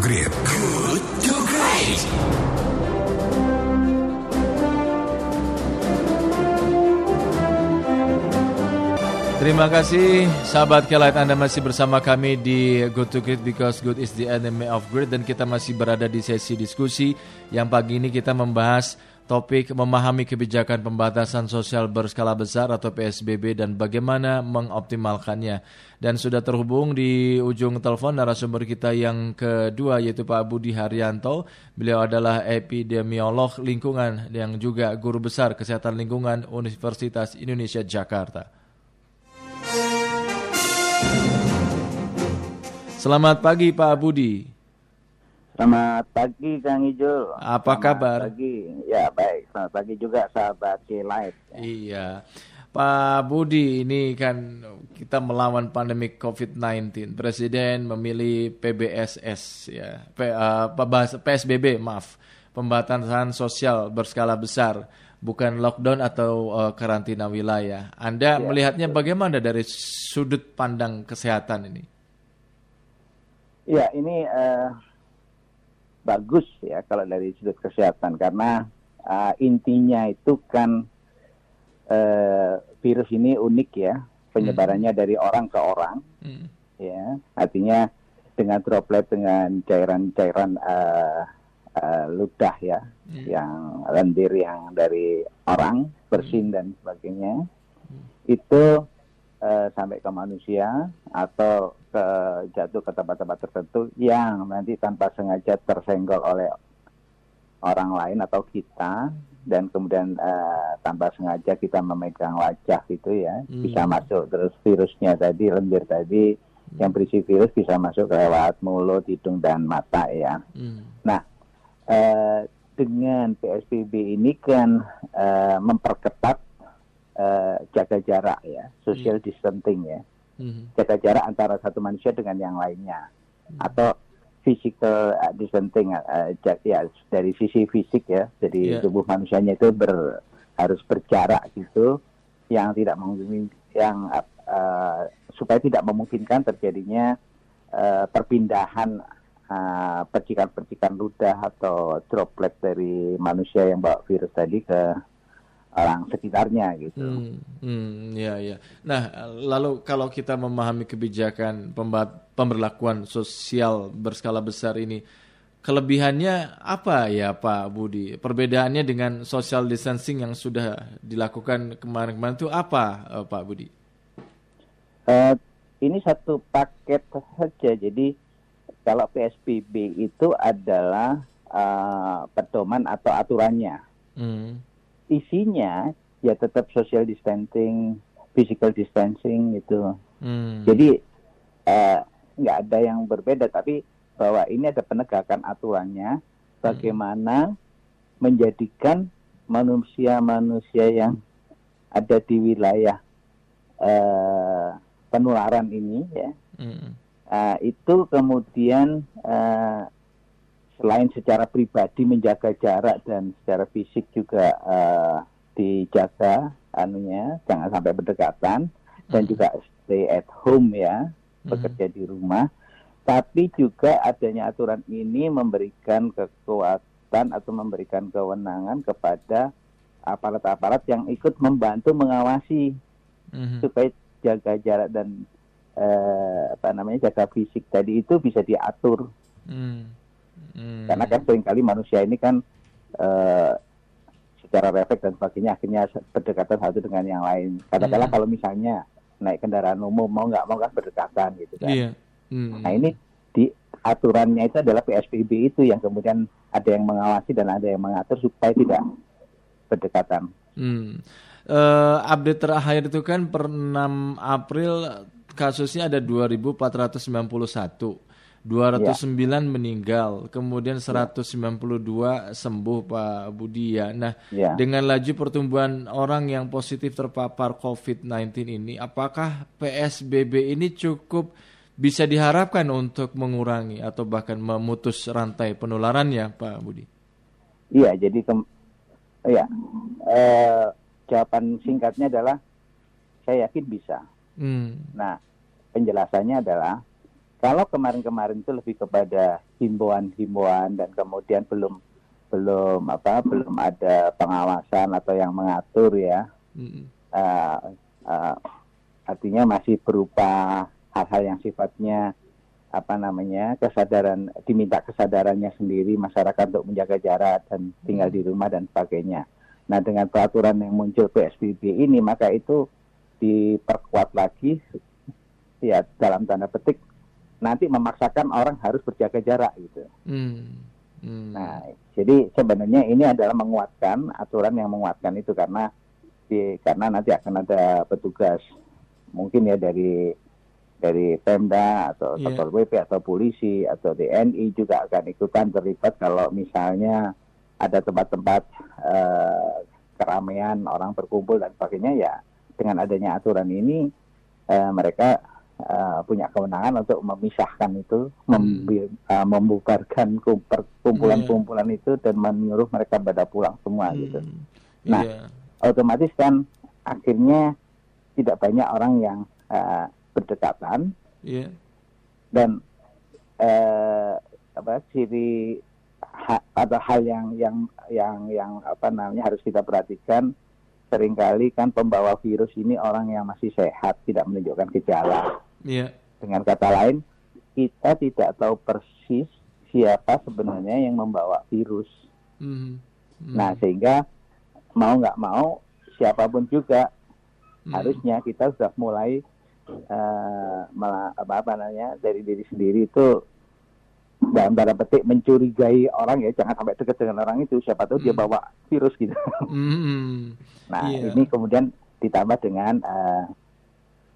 Great. Good to Great. Terima kasih sahabat Kelight Anda masih bersama kami di Good to Great because good is the enemy of great dan kita masih berada di sesi diskusi yang pagi ini kita membahas topik memahami kebijakan pembatasan sosial berskala besar atau PSBB dan bagaimana mengoptimalkannya. Dan sudah terhubung di ujung telepon narasumber kita yang kedua yaitu Pak Budi Haryanto. Beliau adalah epidemiolog lingkungan yang juga guru besar kesehatan lingkungan Universitas Indonesia Jakarta. Selamat pagi Pak Budi. Selamat pagi Kang Ijo. Apa Selamat kabar? Pagi. Ya baik. Selamat pagi juga sahabat K Live. Iya. Pak Budi, ini kan kita melawan pandemi COVID-19. Presiden memilih PBSS ya, P, uh, pembahas- PSBB, maaf, pembatasan sosial berskala besar, bukan lockdown atau uh, karantina wilayah. Anda Ya, melihatnya bagaimana dari sudut pandang kesehatan ini? Ya ini eh, bagus ya kalau dari sudut kesehatan. Karena eh, intinya itu kan eh, virus ini unik ya penyebarannya dari orang ke orang. Hmm. ya artinya dengan droplet dengan cairan-cairan eh, eh, ludah ya Hmm. yang lendir yang dari orang bersin dan sebagainya itu eh, sampai ke manusia atau ke jatuh ke tempat-tempat tertentu yang nanti tanpa sengaja tersenggol oleh orang lain atau kita dan kemudian eh, tanpa sengaja kita memegang wajah gitu ya Hmm. bisa masuk terus virusnya tadi lendir tadi yang berisi virus bisa masuk lewat mulut hidung dan mata ya Hmm. Nah, eh, dengan PSBB ini kan eh, memperketat eh, jaga jarak ya, social distancing ya, Hmm. jaga jarak antara satu manusia dengan yang lainnya, atau physical eh, distancing ja- ya dari sisi fisik ya, jadi Iya. tubuh manusianya itu ber, harus berjarak gitu, yang tidak memungkinkan, yang eh, supaya tidak memungkinkan terjadinya eh, perpindahan uh, percikan-percikan ludah atau droplet dari manusia yang bawa virus tadi ke orang sekitarnya gitu. Hmm, hmm, ya, ya. Nah, lalu kalau kita memahami kebijakan pemberlakuan sosial berskala besar ini, kelebihannya apa ya Pak Budi? Perbedaannya dengan social distancing yang sudah dilakukan kemarin-kemarin itu apa eh, Pak Budi? Eh, ini satu paket saja. Jadi kalau PSBB itu adalah uh, pedoman atau aturannya. Hmm, Isinya ya tetap social distancing, physical distancing gitu. hmm, Jadi eh, nggak ada yang berbeda, tapi bahwa ini ada penegakan aturannya, bagaimana menjadikan manusia-manusia yang ada di wilayah eh, penularan ini, ya, hmm, eh, itu kemudian eh, selain secara pribadi menjaga jarak dan secara fisik juga eh, dijaga anunya, jangan sampai berdekatan. Dan Hmm. juga stay at home ya hmm, bekerja di rumah, tapi juga adanya aturan ini memberikan kekuatan atau memberikan kewenangan kepada aparat-aparat yang ikut membantu mengawasi hmm, supaya jaga jarak dan eh, apa namanya jaga fisik. Tadi itu bisa diatur. Hmm, hmm, karena kan sering kali manusia ini kan eh, secara refleks dan sebagainya akhirnya berdekatan satu dengan yang lain. Katakanlah Hmm. kalau misalnya naik kendaraan umum mau nggak mau kan berdekatan gitu kan. iya, hmm, Nah ini di aturannya itu adalah PSBB itu yang kemudian ada yang mengawasi dan ada yang mengatur supaya tidak berdekatan. Hmm. Eh, update terakhir itu kan per 6 April kasusnya ada 2491. 209 meninggal, kemudian 192 sembuh Pak Budi ya. Nah, Ya. dengan laju pertumbuhan orang yang positif terpapar COVID-19 ini, apakah PSBB ini cukup bisa diharapkan untuk mengurangi atau bahkan memutus rantai penularannya, Pak Budi? Iya, jadi kem- ya eh, jawaban singkatnya adalah saya yakin bisa. Hmm. Nah, penjelasannya adalah kalau kemarin-kemarin itu lebih kepada himbauan-himbauan dan kemudian belum belum apa belum ada pengawasan atau yang mengatur ya Mm-mm. uh, uh, artinya masih berupa hal-hal yang sifatnya apa namanya kesadaran diminta kesadarannya sendiri masyarakat untuk menjaga jarak dan tinggal di rumah dan sebagainya. Nah dengan peraturan yang muncul PSBB ini maka itu diperkuat lagi ya dalam tanda petik nanti memaksakan orang harus berjaga jarak gitu. Mm. Mm. Nah, jadi sebenarnya ini adalah menguatkan aturan yang menguatkan itu karena di, karena nanti akan ada petugas mungkin ya dari dari Pemda atau Iya. Satpol PP atau polisi atau TNI juga akan ikutan terlibat kalau misalnya ada tempat-tempat eh, keramaian orang berkumpul dan sebagainya ya dengan adanya aturan ini eh, mereka eh, punya kewenangan untuk memisahkan itu, membi- eh, membubarkan kum- kumpulan-kumpulan itu dan menyuruh mereka pada pulang semua gitu. Mm. Nah, Iya. Otomatis kan akhirnya tidak banyak orang yang eh, berdekatan Iya. dan eh, apa ciri ha, atau hal yang yang yang yang apa namanya harus kita perhatikan sering kali kan pembawa virus ini orang yang masih sehat tidak menunjukkan gejala Iya. dengan kata lain kita tidak tahu persis siapa sebenarnya yang membawa virus Mm. Mm. nah sehingga mau nggak mau siapa pun juga Mm. harusnya kita sudah mulai eh, mela- apa apa namanya dari diri sendiri itu dalam tanda petik mencurigai orang ya jangan sampai dekat dengan orang itu siapa tahu dia Hmm. bawa virus gitu. Mm. Nah Iya. ini kemudian ditambah dengan eh,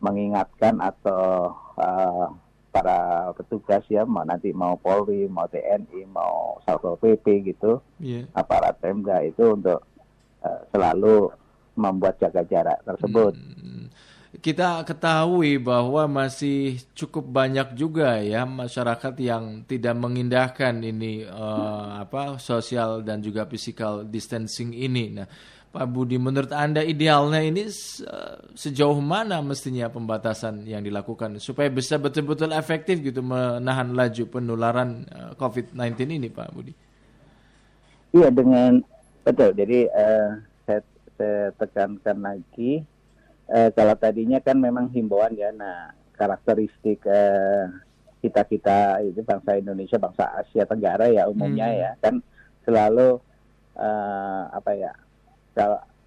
mengingatkan atau eh, para petugas ya mau nanti mau Polri mau TNI mau Satpol PP gitu Iya. aparat Pemda itu untuk eh, selalu membuat jaga jarak tersebut. Hmm. Kita ketahui bahwa masih cukup banyak juga ya masyarakat yang tidak mengindahkan ini eh, apa sosial dan juga physical distancing ini. Nah, Pak Budi, menurut Anda idealnya ini se- sejauh mana mestinya pembatasan yang dilakukan supaya bisa betul-betul efektif gitu menahan laju penularan eh, COVID-19 ini, Pak Budi? Iya dengan betul. Jadi eh, saya, saya tekankan lagi eh, kalau tadinya kan memang himbauan ya. Nah karakteristik eh, kita kita itu bangsa Indonesia, bangsa Asia Tenggara ya umumnya Hmm. ya kan selalu eh, apa ya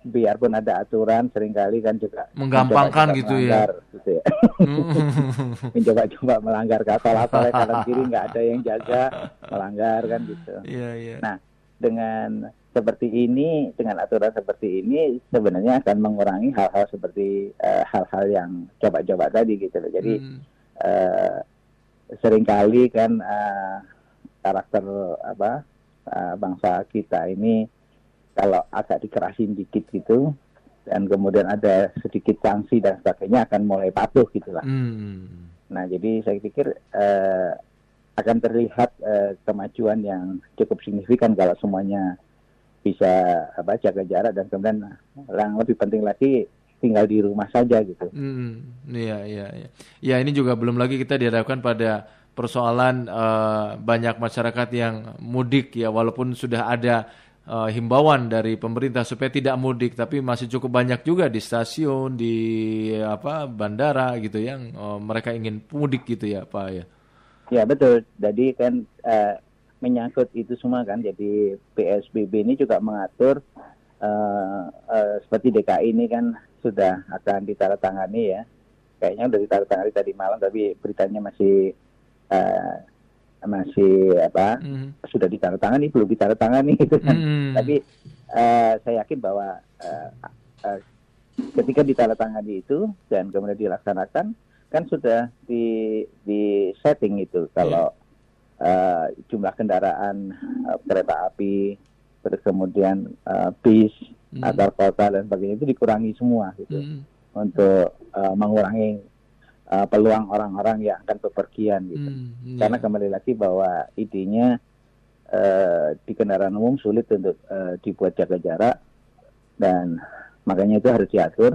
biarpun ada aturan sering kali kan juga Menggampangkan gitu ya. gitu ya. mencoba-coba melanggar kata kata kanan kiri nggak ada yang jaga melanggar kan gitu Iya, iya. Nah, dengan seperti ini, dengan aturan seperti ini, sebenarnya akan mengurangi hal-hal seperti eh, hal-hal yang coba-coba tadi gitu loh. Jadi Hmm. eh, sering kali kan eh, karakter apa eh, bangsa kita ini kalau agak dikerasin dikit gitu dan kemudian ada sedikit sanksi dan sebagainya akan mulai patuh gitu lah. Hmm. Nah, jadi saya pikir eh, akan terlihat eh, kemajuan yang cukup signifikan kalau semuanya bisa apa jaga jarak dan kemudian yang lebih penting lagi tinggal di rumah saja gitu. Hmm, iya, iya, iya. Ya ini juga belum lagi kita dihadapkan pada persoalan eh, banyak masyarakat yang mudik ya, walaupun sudah ada eh, himbauan dari pemerintah supaya tidak mudik, tapi masih cukup banyak juga di stasiun, di apa bandara gitu yang eh, mereka ingin mudik gitu ya, Pak ya. Ya betul. Jadi kan eh, menyangkut itu semua kan. Jadi PSBB ini juga mengatur eh, eh, seperti DKI ini kan sudah akan ditandatangani ya. Kayaknya udah ditandatangani tadi malam, tapi beritanya masih eh, masih apa? Hmm. Sudah ditandatangani, belum ditandatangani gitu kan. Hmm. Tapi eh, saya yakin bahwa eh, eh, ketika ditandatangani itu dan kemudian dilaksanakan kan sudah di di setting itu kalau eh, jumlah kendaraan eh, kereta api terus kemudian eh, bis Hmm. antar kota dan sebagainya itu dikurangi semua gitu Hmm. untuk eh, mengurangi eh, peluang orang-orang yang akan bepergian gitu. Hmm. Iya. Karena kembali lagi bahwa idenya eh, di kendaraan umum sulit untuk eh, dibuat jaga jarak dan makanya itu harus diatur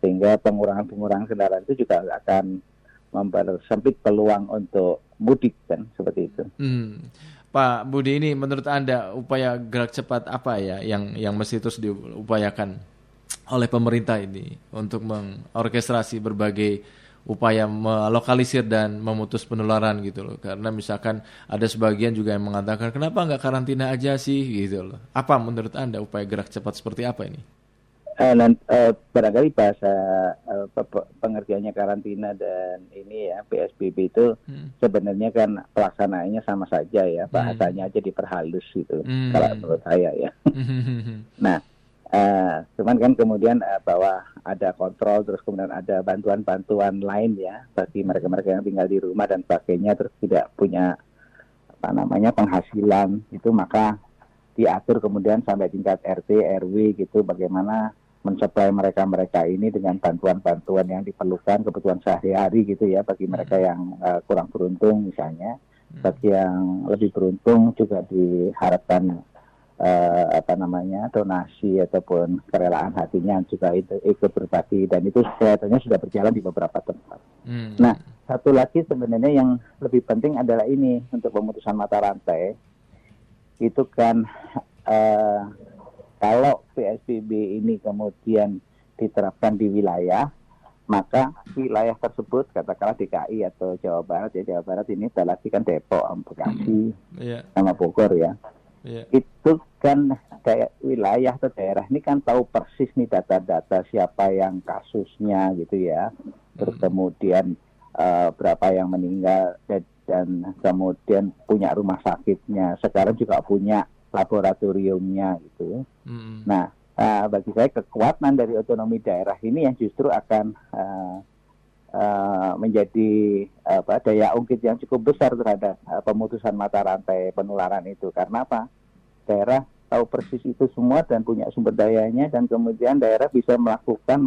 sehingga pengurangan-pengurangan kendaraan itu juga akan mempersempit peluang untuk mudik kan seperti itu. Hmm. Pak Budi ini menurut Anda upaya gerak cepat apa ya yang yang mesti terus diupayakan oleh pemerintah ini untuk mengorkestrasi berbagai upaya melokalisir dan memutus penularan gitu loh. Karena misalkan ada sebagian juga yang mengatakan kenapa nggak karantina aja sih gitu loh. Apa menurut Anda upaya gerak cepat seperti apa ini? Uh, nanti, uh, barangkali bahasa uh, pengertiannya karantina dan ini ya PSBB itu hmm. sebenarnya kan pelaksanaannya sama saja ya hmm. bahasanya aja diperhalus gitu hmm. kalau menurut saya ya. nah, uh, cuman kan kemudian uh, bahwa ada kontrol terus kemudian ada bantuan-bantuan lain ya bagi mereka-mereka yang tinggal di rumah dan sebagainya terus tidak punya apa namanya penghasilan itu maka diatur kemudian sampai tingkat RT RW gitu bagaimana mensuplai mereka-mereka ini dengan bantuan-bantuan yang diperlukan kebutuhan sehari-hari gitu ya bagi hmm. mereka yang uh, kurang beruntung misalnya hmm. bagi yang lebih beruntung juga diharapkan uh, apa namanya donasi ataupun kerelaan hatinya juga itu ikut berbagi dan itu kelihatannya sudah berjalan di beberapa tempat. Hmm. Nah satu lagi sebenarnya yang lebih penting adalah ini untuk pemutusan mata rantai itu kan uh, kalau PSBB ini kemudian diterapkan di wilayah, maka wilayah tersebut katakanlah DKI atau Jawa Barat ya Jawa Barat ini lagi kan Depok, Bekasi, yeah. sama Bogor ya. Yeah. Itu kan kayak wilayah atau daerah ini kan tahu persis nih data-data siapa yang kasusnya gitu ya. Terus hmm. kemudian uh, berapa yang meninggal dan, dan kemudian punya rumah sakitnya. Sekarang juga punya laboratoriumnya gitu. Hmm. Nah, uh, bagi saya kekuatan dari otonomi daerah ini yang justru akan uh, uh, menjadi apa daya ungkit yang cukup besar terhadap uh, pemutusan mata rantai penularan itu. Karena apa? Daerah tahu persis itu semua dan punya sumber dayanya dan kemudian daerah bisa melakukan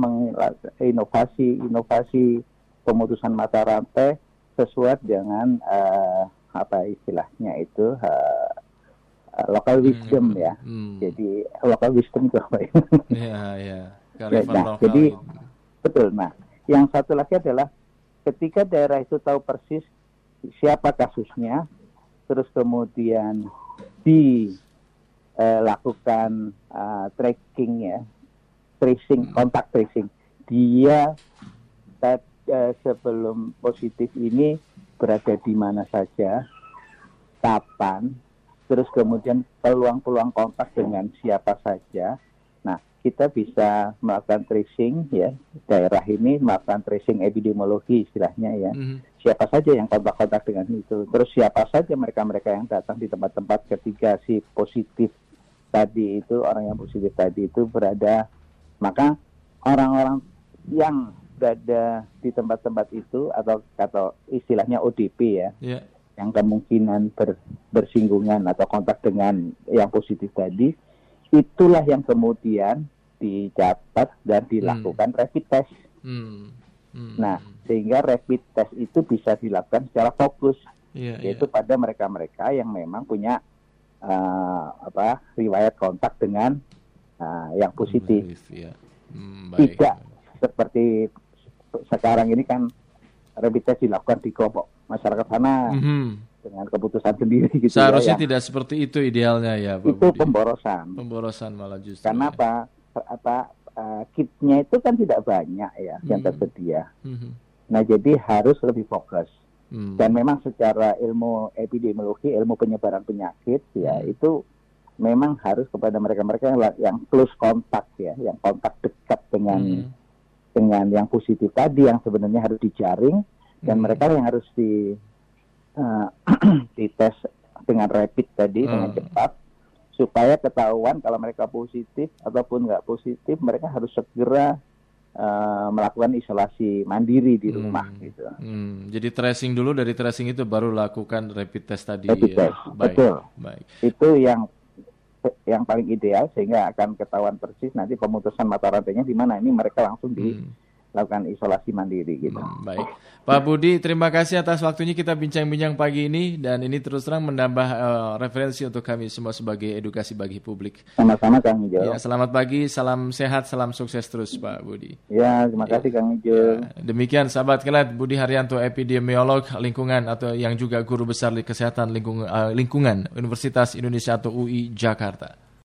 inovasi inovasi pemutusan mata rantai sesuai dengan uh, apa istilahnya itu uh, local hmm, wisdom hmm. ya. Hmm. Jadi local wisdom itu apa ya? Iya, iya. ya, nah, jadi betul. Nah, yang satu lagi adalah ketika daerah itu tahu persis siapa kasusnya, terus kemudian dilakukan uh, uh, tracking ya, tracing, hmm. kontak tracing, dia uh, sebelum positif ini berada di mana saja, kapan, terus kemudian peluang-peluang kontak dengan siapa saja. Nah, kita bisa melakukan tracing ya daerah ini melakukan tracing epidemiologi istilahnya ya. Mm-hmm. Siapa saja yang kontak-kontak dengan itu. Terus siapa saja mereka-mereka yang datang di tempat-tempat ketika si positif tadi itu orang yang positif tadi itu berada maka orang-orang yang berada di tempat-tempat itu atau atau istilahnya ODP ya. Yeah yang kemungkinan ber, bersinggungan atau kontak dengan yang positif tadi, itulah yang kemudian dicatat dan dilakukan hmm. rapid test. Hmm. Hmm. Nah, sehingga rapid test itu bisa dilakukan secara fokus, yeah, yaitu yeah. pada mereka-mereka yang memang punya uh, apa riwayat kontak dengan uh, yang positif. yeah. hmm, Tidak seperti sekarang ini kan rapid test dilakukan di kelompok masyarakat sana mm-hmm. Dengan keputusan sendiri gitu ya, Seharusnya ya, tidak seperti itu idealnya ya Pak Itu Budi. pemborosan. Pemborosan malah justru. Karena ya. apa? Apa uh, kitnya itu kan tidak banyak ya mm-hmm. yang tersedia. Mm-hmm. Nah jadi harus lebih fokus. Mm. Dan memang secara ilmu epidemiologi, ilmu penyebaran penyakit ya mm. itu memang harus kepada mereka-mereka yang, yang close kontak ya, yang kontak dekat dengan mm. dengan yang positif tadi yang sebenarnya harus dijaring dan hmm. mereka yang harus di uh, dites dengan rapid tadi hmm. dengan cepat supaya ketahuan kalau mereka positif ataupun nggak positif mereka harus segera uh, melakukan isolasi mandiri di rumah hmm. gitu. Hmm. Jadi tracing dulu dari tracing itu baru lakukan rapid test tadi. Rapid ya. test, Baik. betul. Baik. Itu yang yang paling ideal sehingga akan ketahuan persis nanti pemutusan mata rantainya di mana ini mereka langsung di hmm lakukan isolasi mandiri gitu. Hmm, baik. Pak Budi, terima kasih atas waktunya kita bincang-bincang pagi ini dan ini terus terang menambah uh, referensi untuk kami semua sebagai edukasi bagi publik. Sama-sama Kang Ijo. Ya, selamat pagi, salam sehat, salam sukses terus Pak Budi. Ya, terima kasih ya. Kang Ijo. Ya, demikian sahabat kelat Budi Haryanto epidemiolog lingkungan atau yang juga guru besar di kesehatan lingkungan, uh, lingkungan Universitas Indonesia atau UI Jakarta.